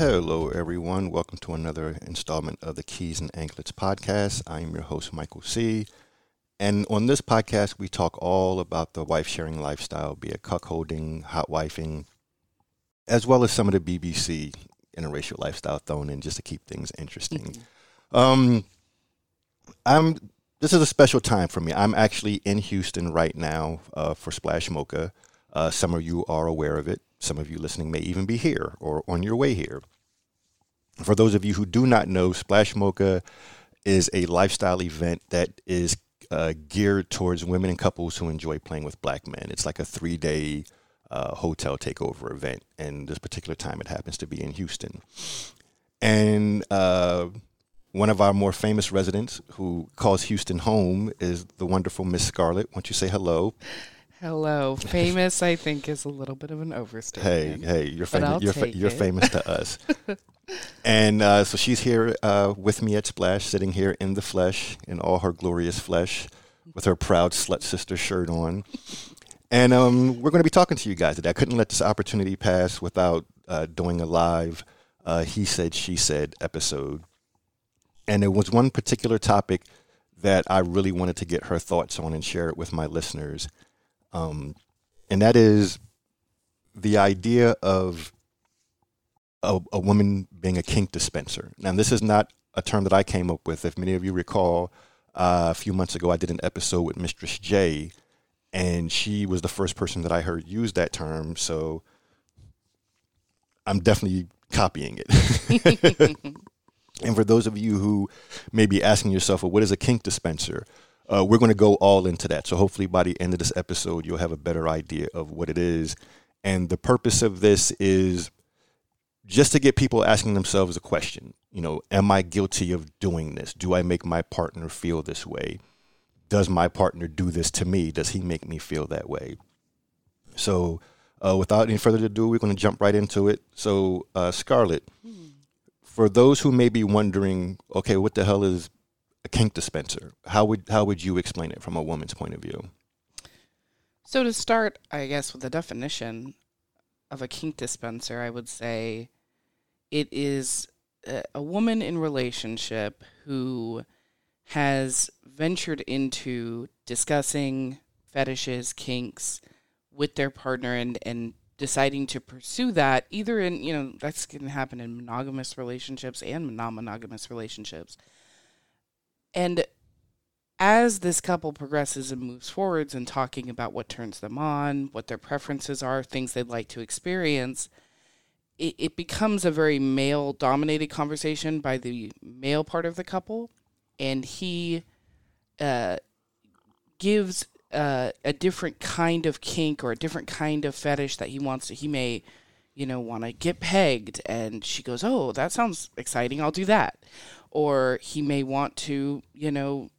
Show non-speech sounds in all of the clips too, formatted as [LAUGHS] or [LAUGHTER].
Hello, everyone. Welcome to another installment of the Keys and Anklets podcast. I am your host, Michael C. And on this podcast, we talk all about the wife sharing lifestyle, be it cuckolding, hot wifing, as well as some of the BBC interracial lifestyle thrown in just to keep things interesting. um, I'm. This is a special time for me. I'm actually in Houston right now uh, for Splash Mocha. Uh, some of you are aware of it. Some of you listening may even be here or on your way here. For those of you who do not know, Splash Mocha is a lifestyle event that is uh, geared towards women and couples who enjoy playing with black men. It's like a three day uh, hotel takeover event, and this particular time it happens to be in Houston. And uh, one of our more famous residents who calls Houston home is the wonderful Miss Scarlet. Why don't you say hello? Hello. Famous, I think, is a little bit of an overstatement. hey, you're famous. You're, fa- you're famous to us. [LAUGHS] and uh, so she's here uh, with me at Splash, sitting here in the flesh, in all her glorious flesh, with her proud slut sister shirt on. And um, we're going to be talking to you guys today. I couldn't let this opportunity pass without uh, doing a live uh, he said, she said episode. And there was one particular topic that I really wanted to get her thoughts on and share it with my listeners. Um, and that is the idea of a, a woman being a kink dispenser. Now, this is not a term that I came up with. If many of you recall, uh, a few months ago, I did an episode with Mistress J, and she was the first person that I heard use that term. So I'm definitely copying it. [LAUGHS] [LAUGHS] and for those of you who may be asking yourself, well, what is a kink dispenser? Uh, we're going to go all into that. So hopefully by the end of this episode, you'll have a better idea of what it is. And the purpose of this is just to get people asking themselves a question. You know, am I guilty of doing this? Do I make my partner feel this way? Does my partner do this to me? Does he make me feel that way? So, uh, without any further ado, we're going to jump right into it. So, uh, Scarlet, for those who may be wondering, okay, what the hell is a kink dispenser? How would how would you explain it from a woman's point of view? So, to start, I guess, with the definition of a kink dispenser, I would say it is a, a woman in relationship who has ventured into discussing fetishes, kinks with their partner and, and deciding to pursue that either in, you know, that's going to happen in monogamous relationships and non monogamous relationships. And as this couple progresses and moves forwards and talking about what turns them on, what their preferences are, things they'd like to experience, it, it becomes a very male dominated conversation by the male part of the couple. And he uh, gives uh, a different kind of kink or a different kind of fetish that he wants to, he may, you know, want to get pegged. And she goes, Oh, that sounds exciting. I'll do that. Or he may want to, you know,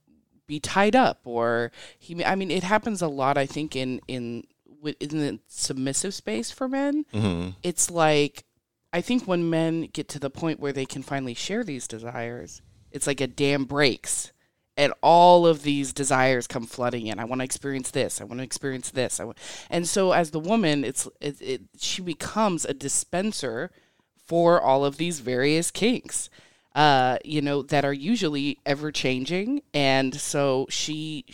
be tied up or he may, I mean it happens a lot I think in in in the submissive space for men. Mm-hmm. it's like I think when men get to the point where they can finally share these desires it's like a dam breaks and all of these desires come flooding in. I want to experience this I want to experience this I want, and so as the woman it's it, it she becomes a dispenser for all of these various kinks uh, you know, that are usually ever changing. And so she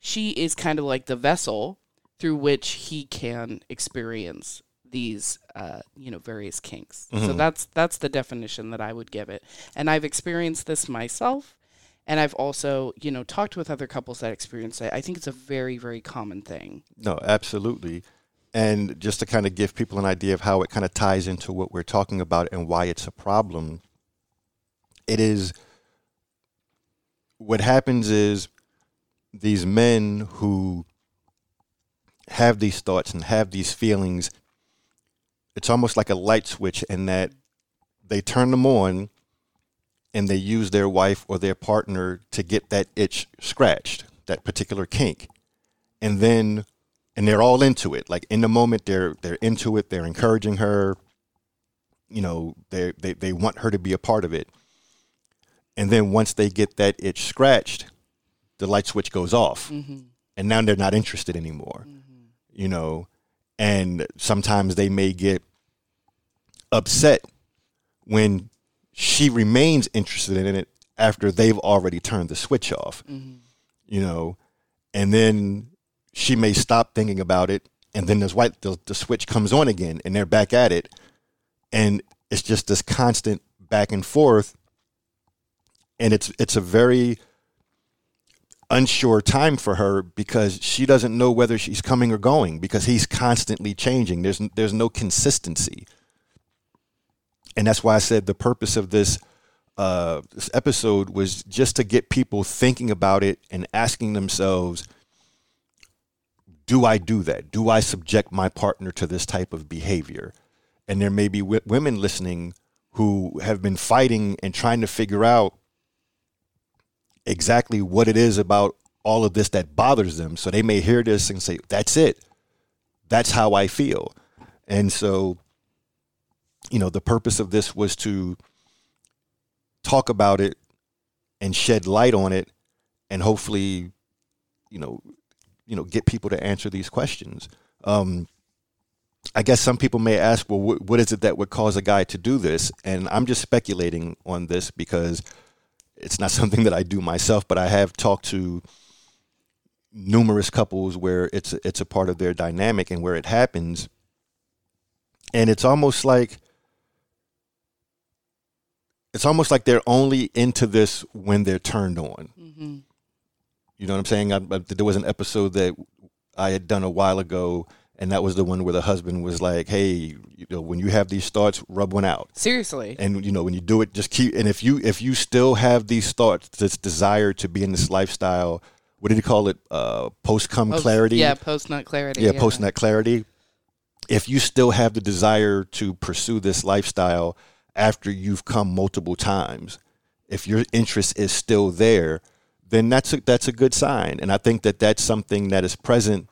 she is kind of like the vessel through which he can experience these uh, you know various kinks. So Mhm. that's that's the definition that I would give it. And I've experienced this myself. And I've also, you know, talked with other couples that experience it. I think it's a very, very common thing. No, absolutely. And just to kind of give people an idea of how it kind of ties into what we're talking about and why it's a problem, it is what happens is these men who have these thoughts and have these feelings, it's almost like a light switch in that they turn them on and they use their wife or their partner to get that itch scratched, that particular kink. And then and they're all into it. Like in the moment they're they're into it, they're encouraging her. You know, they they they want her to be a part of it. And then once they get that itch scratched, the light switch goes off. Mm-hmm. And now they're not interested anymore. Mm-hmm. You know, and sometimes they may get upset when she remains interested in it after they've already turned the switch off. Mm-hmm. You know, and then she may stop thinking about it, and then white the, the switch comes on again, and they're back at it, and it's just this constant back and forth, and it's it's a very unsure time for her because she doesn't know whether she's coming or going because he's constantly changing. There's there's no consistency and that's why I said the purpose of this uh, this episode was just to get people thinking about it and asking themselves, do I do that? Do I subject my partner to this type of behavior? And there may be w- women listening who have been fighting and trying to figure out exactly what it is about all of this that bothers them. So they may hear this and say, that's it. That's how I feel. And so you know, the purpose of this was to talk about it and shed light on it and hopefully, you know, you know, get people to answer these questions. Um, I guess some people may ask, well, wh- what is it that would cause a guy to do this? And I'm just speculating on this because it's not [LAUGHS] something that I do myself, but I have talked to numerous couples where it's it's a part of their dynamic and where it happens, and it's almost like it's almost like they're only into this when they're turned on. Mm-hmm. You know what I'm saying? I, I, there was an episode that I had done a while ago, and that was the one where the husband was like, "Hey, you know, when you have these thoughts, rub one out." Seriously. And you know, when you do it, just keep. And if you if you still have these thoughts, this desire to be in this lifestyle, what did he call it? Uh, post cum clarity. Yeah, post nut clarity. Yeah, yeah. post nut clarity. If you still have the desire to pursue this lifestyle after you've come multiple times, if your interest is still there, then that's a, that's a good sign. And I think that that's something that is present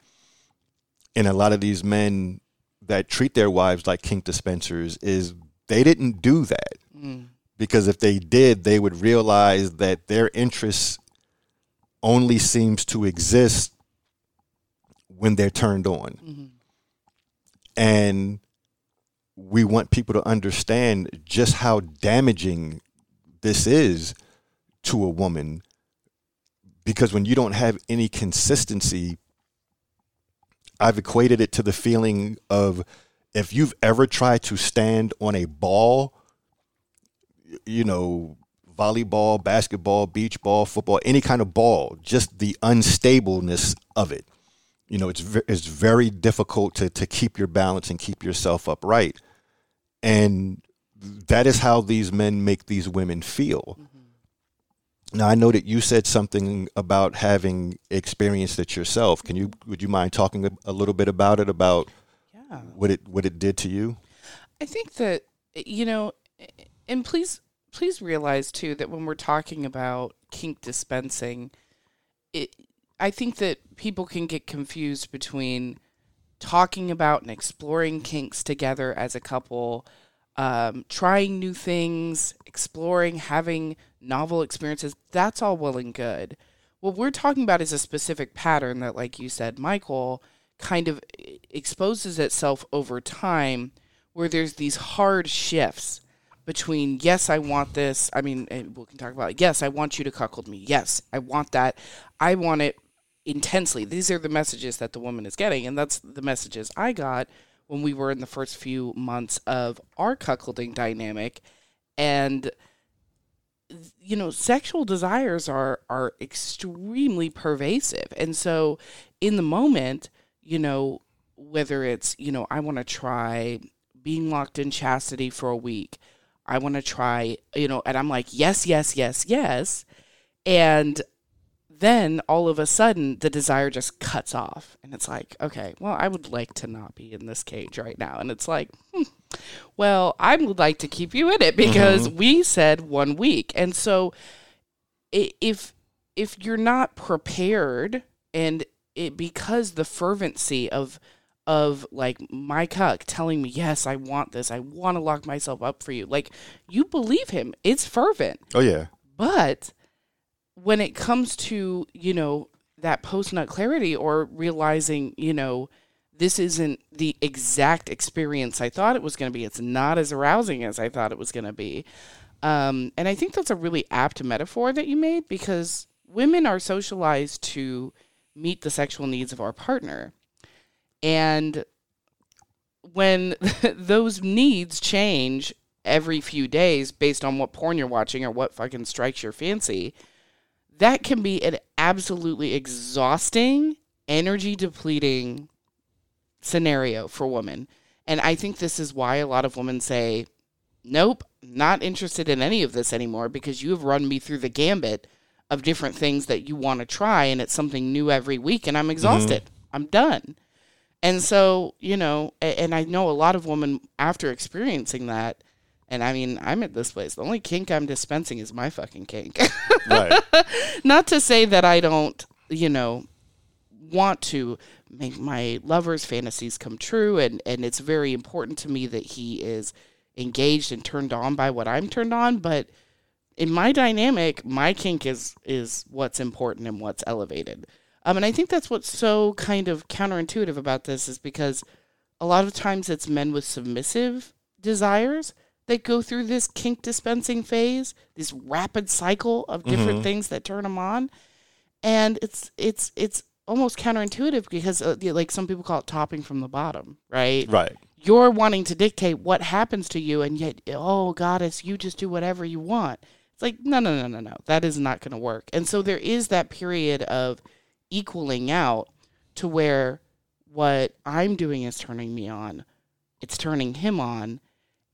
in a lot of these men that treat their wives like kink dispensers is they didn't do that. Mm. Because if they did, they would realize that their interest only seems to exist when they're turned on. Mm-hmm. And we want people to understand just how damaging this is to a woman because when you don't have any consistency i've equated it to the feeling of if you've ever tried to stand on a ball you know volleyball basketball beach ball football any kind of ball just the unstableness of it you know it's it's very difficult to to keep your balance and keep yourself upright and that is how these men make these women feel. Now I know that you said something about having experienced it yourself. Can you would you mind talking a, a little bit about it about yeah. what it what it did to you? I think that you know and please please realize too that when we're talking about kink dispensing it I think that people can get confused between talking about and exploring kinks together as a couple, um, trying new things, exploring, having novel experiences, that's all well and good. What we're talking about is a specific pattern that, like you said, Michael, kind of exposes itself over time where there's these hard shifts between yes i want this i mean we can talk about it. yes i want you to cuckold me yes i want that i want it intensely. These are the messages that the woman is getting, and that's the messages I got when we were in the first few months of our cuckolding dynamic. And you know, sexual desires are are extremely pervasive. And so in the moment, you know, whether it's, you know, I want to try being locked in chastity for a week. I want to try, you know, and I'm like, yes, yes, yes, yes. And then all of a sudden the desire just cuts off and it's like okay well i would like to not be in this cage right now and it's like hmm, Well, I would like to keep you in it because mm-hmm. we said one week. And so if if you're not prepared and it because the fervency of of like my cuck telling me, Yes, I want this, I want to lock myself up for you. Like you believe him. It's fervent. Oh yeah. But when it comes to, you know, that post nut clarity or realizing, you know, this isn't the exact experience I thought it was going to be. It's not as arousing as I thought it was going to be. Um, and I think that's a really apt metaphor that you made because women are socialized to meet the sexual needs of our partner. And when [LAUGHS] those needs change every few days based on what porn you're watching or what fucking strikes your fancy, that can be an absolutely exhausting, energy depleting scenario for women. And I think this is why a lot of women say, Nope, not interested in any of this anymore because you have run me through the gambit of different things that you want to try and it's something new every week and I'm exhausted. Mm-hmm. I'm done. And so, you know, and I know a lot of women after experiencing that, and I mean, I'm at this place. The only kink I'm dispensing is my fucking kink. [LAUGHS] right. Not to say that I don't, you know, want to make my lover's fantasies come true and and it's very important to me that he is engaged and turned on by what I'm turned on, but in my dynamic, my kink is is what's important and what's elevated. Um, and I think that's what's so kind of counterintuitive about this is because a lot of times it's men with submissive desires that go through this kink dispensing phase, this rapid cycle of different mm-hmm. things that turn them on, and it's it's it's almost counterintuitive because uh, like some people call it topping from the bottom, right? Right. You're wanting to dictate what happens to you, and yet, oh goddess, you just do whatever you want. It's like no, no, no, no, no. That is not going to work. And so there is that period of equaling out to where what I'm doing is turning me on. It's turning him on,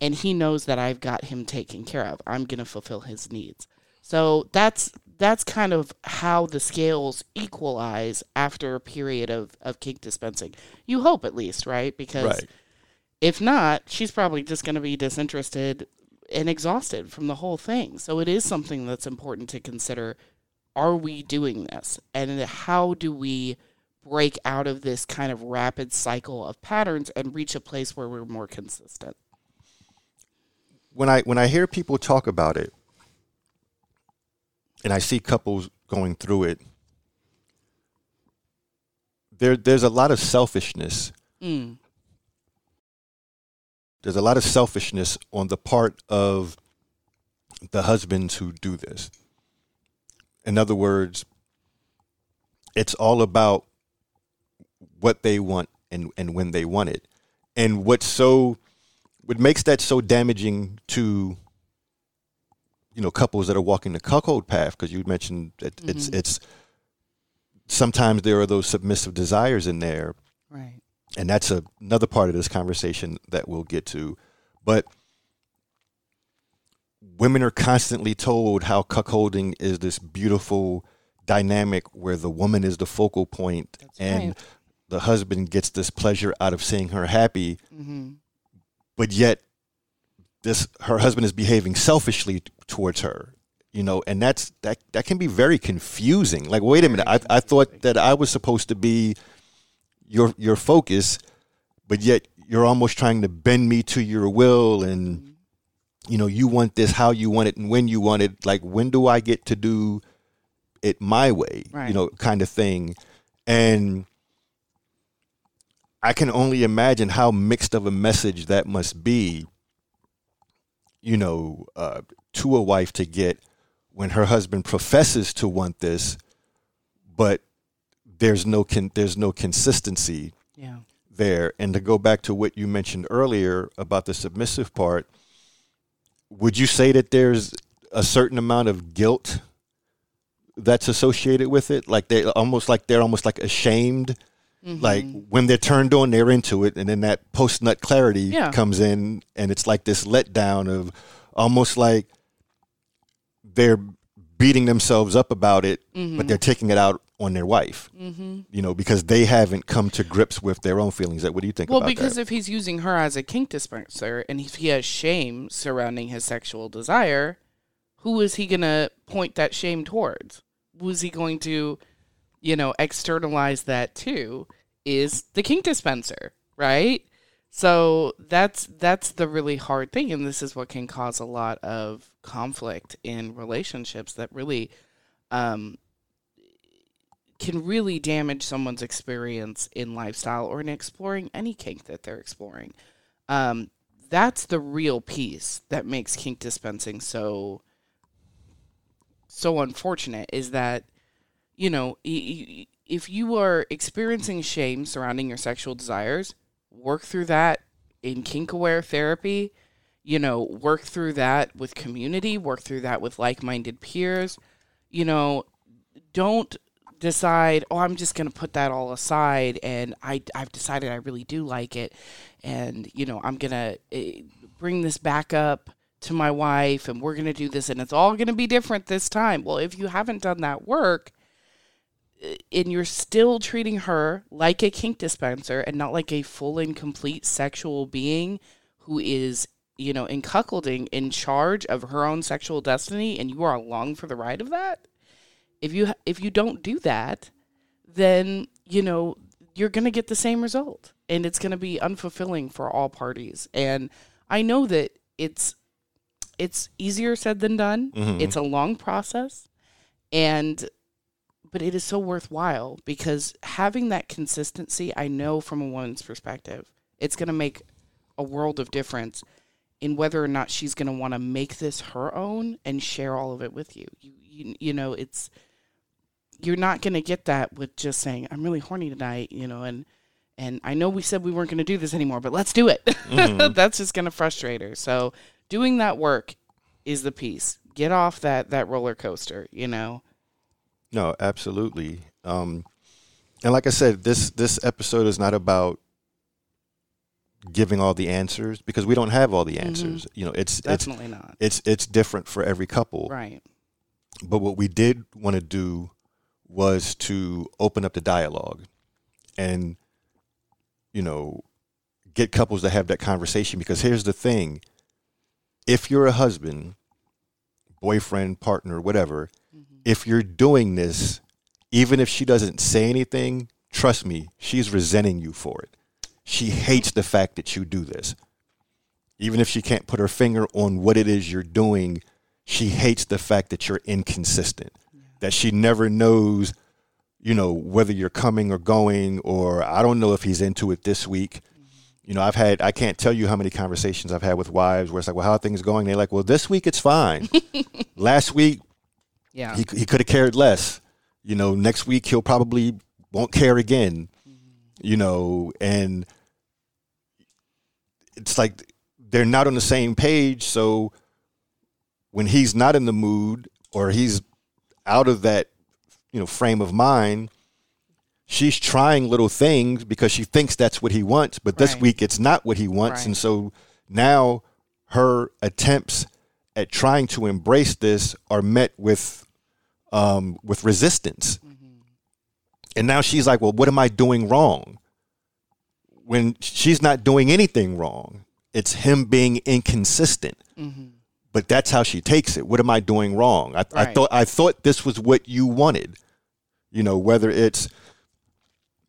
and he knows that I've got him taken care of. I'm going to fulfill his needs. So that's that's kind of how the scales equalize after a period of, of kink dispensing. You hope at least, right? Because right. if not, she's probably just going to be disinterested and exhausted from the whole thing. So it is something that's important to consider. Are we doing this? And how do we break out of this kind of rapid cycle of patterns and reach a place where we're more consistent? When I when I hear people talk about it, and I see couples going through it, there there's a lot of selfishness. Mm. There's a lot of selfishness on the part of the husbands who do this. In other words, it's all about what they want and, and when they want it. And what's so what makes that so damaging to you know couples that are walking the cuckold path because you mentioned that mm-hmm. it's it's sometimes there are those submissive desires in there right and that's a, another part of this conversation that we'll get to but women are constantly told how cuckolding is this beautiful dynamic where the woman is the focal point that's and right. the husband gets this pleasure out of seeing her happy mm-hmm. But yet this her husband is behaving selfishly towards her you know and that's that that can be very confusing. Like wait a minute i, I thought that i was supposed to be your your focus but yet you're almost trying to bend me to your will and you know you want this how you want it and when you want it. Like when do i get to do it my way right. you know kind of thing. And i can only imagine how mixed of a message that must be you know, uh, to a wife to get when her husband professes to want this, but there's no con- there's no consistency yeah. there. And to go back to what you mentioned earlier about the submissive part, would you say that there's a certain amount of guilt that's associated with it? Like they almost like they're almost like ashamed Mm-hmm. Like when they're turned on, they're into it, and then that post nut clarity yeah. comes in, and it's like this letdown of almost like they're beating themselves up about it, mm-hmm. but they're taking it out on their wife. Mm-hmm. You know, because they haven't come to grips with their own feelings. That what do you think? Well, because that? if he's using her as a kink dispenser and if he has shame surrounding his sexual desire, who is he going to point that shame towards? Is he going to, you know, externalize that too Is the kink dispenser, right? So that's that's the really hard thing, and this is what can cause a lot of conflict in relationships that really um, can really damage someone's experience in lifestyle or in exploring any kink that they're exploring. Um, that's the real piece that makes kink dispensing so so unfortunate is that you know if you are experiencing shame surrounding your sexual desires work through that in kink aware therapy you know work through that with community work through that with like-minded peers. You know don't decide oh i'm just going to put that all aside and i i've decided i really do like it and you know i'm going to uh, bring this back up to my wife and we're going to do this and it's all going to be different this time. Well if you haven't done that work and you're still treating her like a kink dispenser and not like a full and complete sexual being who is you know in cuckolding in charge of her own sexual destiny and you are along for the ride of that if you if you don't do that then you know you're going to get the same result. And it's going to be unfulfilling for all parties. And i know that it's it's easier said than done. Mm-hmm. it's a long process. And but it is so worthwhile because having that consistency i know from a woman's perspective it's going to make a world of difference in whether or not she's going to want to make this her own and share all of it with you. You, you, you know, it's you're not going to get that with just saying I'm really horny tonight, you know, and and I know we said we weren't going to do this anymore, but let's do it. Mm-hmm. [LAUGHS] That's just going to frustrate her. So doing that work is the piece. Get off that that roller coaster, you know. No, absolutely. Um, and like I said, this this episode is not about giving all the answers because we don't have all the mm-hmm. answers. Mm-hmm. You know, it's definitely it's, not. It's it's different for every couple. Right. But what we did want to do was to open up the dialogue and you know get couples to have that conversation because here's the thing if you're a husband boyfriend partner whatever. If you're doing this even if she doesn't say anything trust me she's resenting you for it she hates the fact that you do this. Even if she can't put her finger on what it is you're doing, she hates the fact that you're inconsistent. Yeah. That she never knows, you know, whether you're coming or going, or I don't know if he's into it this week. You know, I've had, I can't tell you how many conversations I've had with wives where it's like, well, how are things going? They're like, well, this week it's fine. [LAUGHS] Last week, yeah, he, he could have cared less. You know, next week he'll probably won't care again. Mm-hmm. You know, and it's like they're not on the same page. So when he's not in the mood or he's out of that, you know, frame of mind, she's trying little things because she thinks that's what he wants. But this week it's not what he wants, right. and so now her attempts at trying to embrace this are met with um, with resistance. Mm-hmm. And now she's like, "Well, what am I doing wrong?" when she's not doing anything wrong. It's him being inconsistent. Mm-hmm. But that's how she takes it. What am I doing wrong? I, right. I thought I thought this was what you wanted. You know, whether it's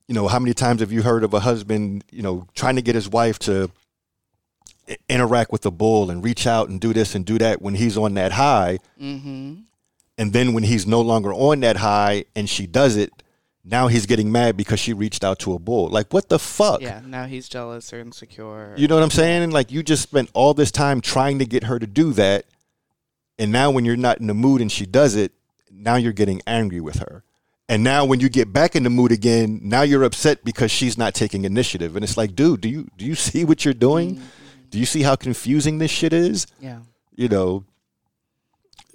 you know, how many times have you heard of a husband, you know, trying to get his wife to interact with the bull and reach out and do this and do that when he's on that high. Mm-hmm. And then when he's no longer on that high and she does it, now he's getting mad because she reached out to a bull. Like, what the fuck? Yeah, now he's jealous or insecure. You know what I'm saying? Like, you just spent all this time trying to get her to do that. And now, when you're not in the mood and she does it, now you're getting angry with her. And now, when you get back in the mood again, now you're upset because she's not taking initiative. And it's like, dude, do you do you see what you're doing? Mm-hmm. Do you see how confusing this shit is? Yeah. You know.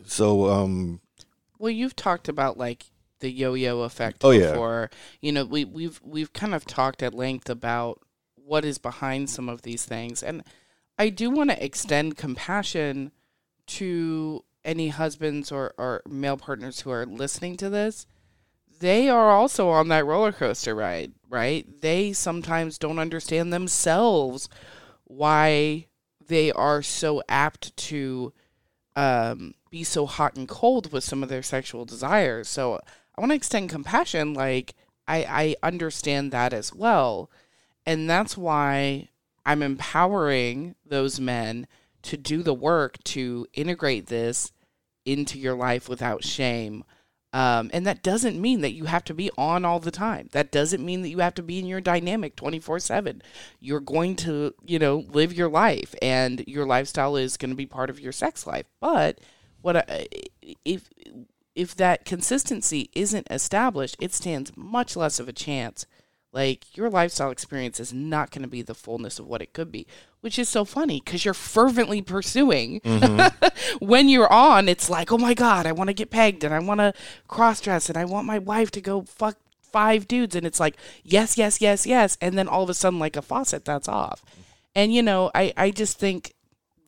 So, um. Well, you've talked about like the yo-yo effect oh, before. Yeah. You know, we we've we've kind of talked at length about what is behind some of these things. And I do want to extend compassion to any husbands or, or male partners who are listening to this they are also on that roller coaster ride, right? They sometimes don't understand themselves why they are so apt to um, be so hot and cold with some of their sexual desires. So I want to extend compassion. Like, I, I understand that as well. And that's why I'm empowering those men to do the work to integrate this into your life without shame. Um, and that doesn't mean that you have to be on all the time. That doesn't mean that you have to be in your dynamic 24 7. You're going to, you know, live your life and your lifestyle is going to be part of your sex life. But what I, if if that consistency isn't established, it stands much less of a chance like your lifestyle experience is not going to be the fullness of what it could be, which is so funny because you're fervently pursuing. Mm-hmm. [LAUGHS] when you're on, it's like, oh my God, I want to get pegged and I want to cross dress and I want my wife to go fuck five dudes. And it's like, yes, yes, yes, yes. And then all of a sudden, like a faucet, that's off. And, you know, I, I just think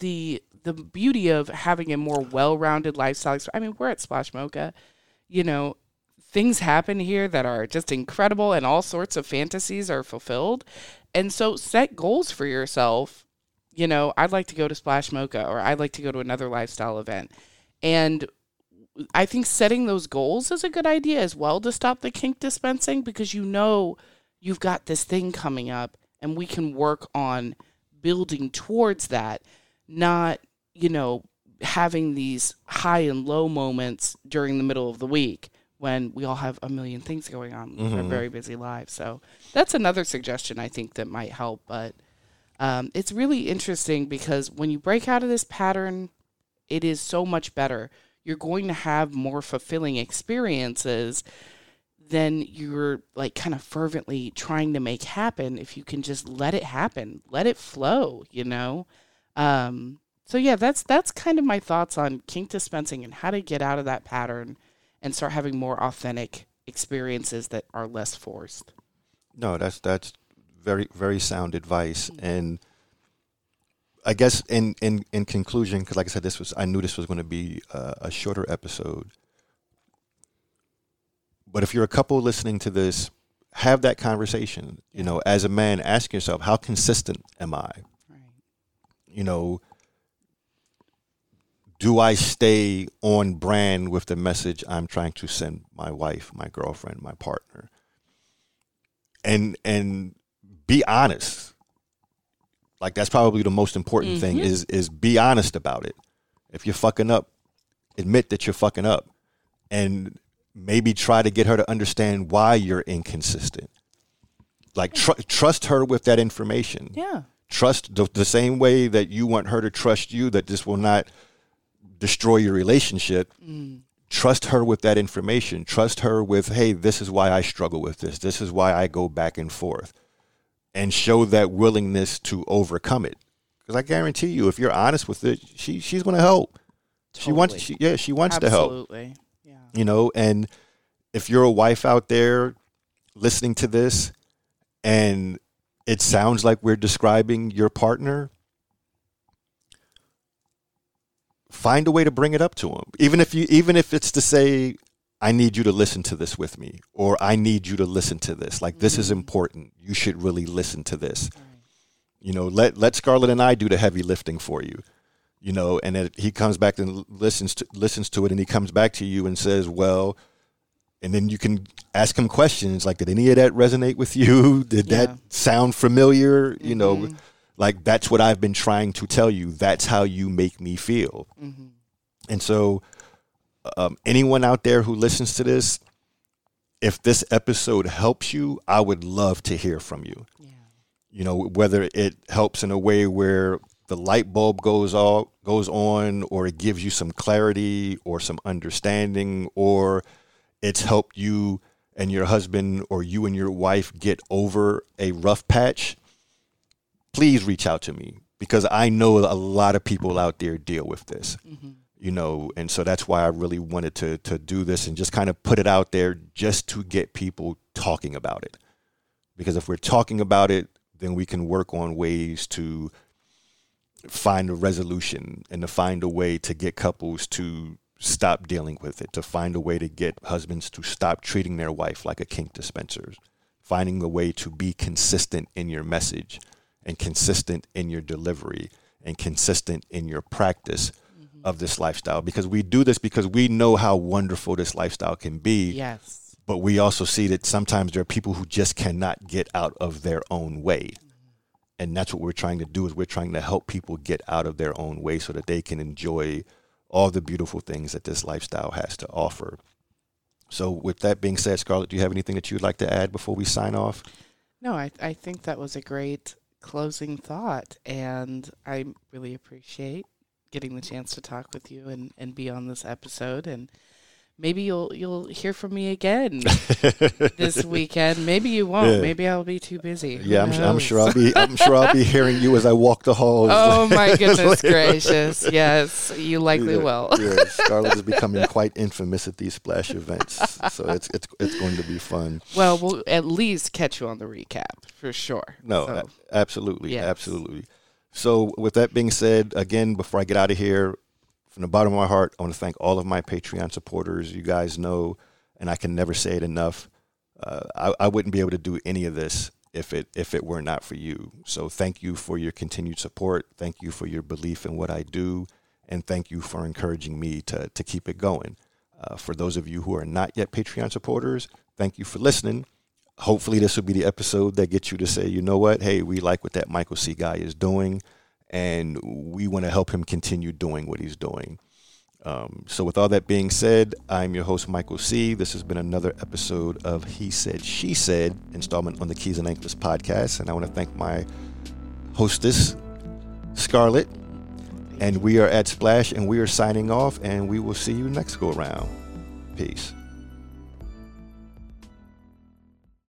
the the beauty of having a more well rounded lifestyle. I mean, we're at Splash Mocha, you know, things happen here that are just incredible and all sorts of fantasies are fulfilled. And so set goals for yourself. You know, I'd like to go to Splash Mocha or I'd like to go to another lifestyle event. And I think setting those goals is a good idea as well to stop the kink dispensing because you know you've got this thing coming up and we can work on building towards that, not, you know, having these high and low moments during the middle of the week when we all have a million things going on mm-hmm. our very busy lives. So that's another suggestion I think that might help. But um, it's really interesting because when you break out of this pattern, it is so much better. You're going to have more fulfilling experiences than you're like kind of fervently trying to make happen if you can just let it happen, let it flow, you know? Um, so yeah, that's that's kind of my thoughts on kink dispensing and how to get out of that pattern and start having more authentic experiences that are less forced. No, that's that's very very sound advice, mm-hmm. and I guess in in in conclusion, because like I said, this was I knew this was going to be a, a shorter episode. But if you're a couple listening to this, have that conversation. You know, as a man, ask yourself, how consistent am I? Right. You know, do I stay on brand with the message I'm trying to send my wife, my girlfriend, my partner? And and be honest. Like that's probably the most important mm-hmm. thing is is be honest about it. If you're fucking up, admit that you're fucking up and maybe try to get her to understand why you're inconsistent. Like tr- trust her with that information. Yeah. Trust the, the same way that you want her to trust you that this will not destroy your relationship, mm. trust her with that information. Trust her with, hey, this is why I struggle with this. This is why I go back and forth. And show that willingness to overcome it. Because I guarantee you, if you're honest with it, she she's going to help. Totally. She wants, she, yeah, she wants Absolutely. to help. Absolutely. Yeah. You know, and if you're a wife out there listening to this, and it sounds like we're describing your partner, find a way to bring it up to them even if you even if it's to say i need you to listen to this with me or i need you to listen to this like this mm-hmm. is important you should really listen to this you know let let scarlet and i do the heavy lifting for you you know and then he comes back and listens to listens to it and he comes back to you and says well and then you can ask him questions like did any of that resonate with you did yeah. that sound familiar mm-hmm. you know mm-hmm. Like that's what I've been trying to tell you. That's how you make me feel. Mm-hmm. And so, um, anyone out there who listens to this, if this episode helps you, I would love to hear from you. Yeah. You know, whether it helps in a way where the light bulb goes all goes on, or it gives you some clarity or some understanding, or it's helped you and your husband or you and your wife get over a rough patch please reach out to me because I know a lot of people out there deal with this. Mm-hmm. You know, and so that's why I really wanted to to do this and just kind of put it out there just to get people talking about it. Because if we're talking about it, then we can work on ways to find a resolution and to find a way to get couples to stop dealing with it, to find a way to get husbands to stop treating their wife like a kink dispenser, finding a way to be consistent in your message and consistent in your delivery and consistent in your practice mm-hmm. of this lifestyle because we do this because we know how wonderful this lifestyle can be. Yes. But we also see that sometimes there are people who just cannot get out of their own way. Mm-hmm. And that's what we're trying to do is we're trying to help people get out of their own way so that they can enjoy all the beautiful things that this lifestyle has to offer. So, with that being said, Scarlet, do you have anything that you'd like to add before we sign off? No, I, I think that was a great closing thought. And I really appreciate getting the chance to talk with you and, and be on this episode. And maybe you'll you'll hear from me again [LAUGHS] this weekend. Maybe you won't. Yeah. Maybe I'll be too busy. Yeah, I'm, I'm, sure I'll be. I'm sure I'll be hearing you as I walk the halls. Oh [LAUGHS] my goodness gracious! Yes, you likely yeah, will. yeah, [LAUGHS] Scarlet is becoming quite infamous at these splash events, so it's it's it's going to be fun. Well, we'll at least catch you on the recap for sure. No, so, a- absolutely, yes. absolutely. So, with that being said, again, before I get out of here, from the bottom of my heart, I want to thank all of my Patreon supporters. You guys know, and I can never say it enough. Uh, I, I wouldn't be able to do any of this if it if it were not for you. So thank you for your continued support. Thank you for your belief in what I do, and thank you for encouraging me to to keep it going. Uh, for those of you who are not yet Patreon supporters, thank you for listening. Hopefully, this will be the episode that gets you to say, you know what, hey, we like what that Michael C guy is doing and we want to help him continue doing what he's doing. Um, so, with all that being said, I'm your host, Michael C. This has been another episode of He Said, She Said installment on the Keys and Anklets podcast. And I want to thank my hostess, Scarlet. And we are at Splash and we are signing off, and we will see you next go around. Peace.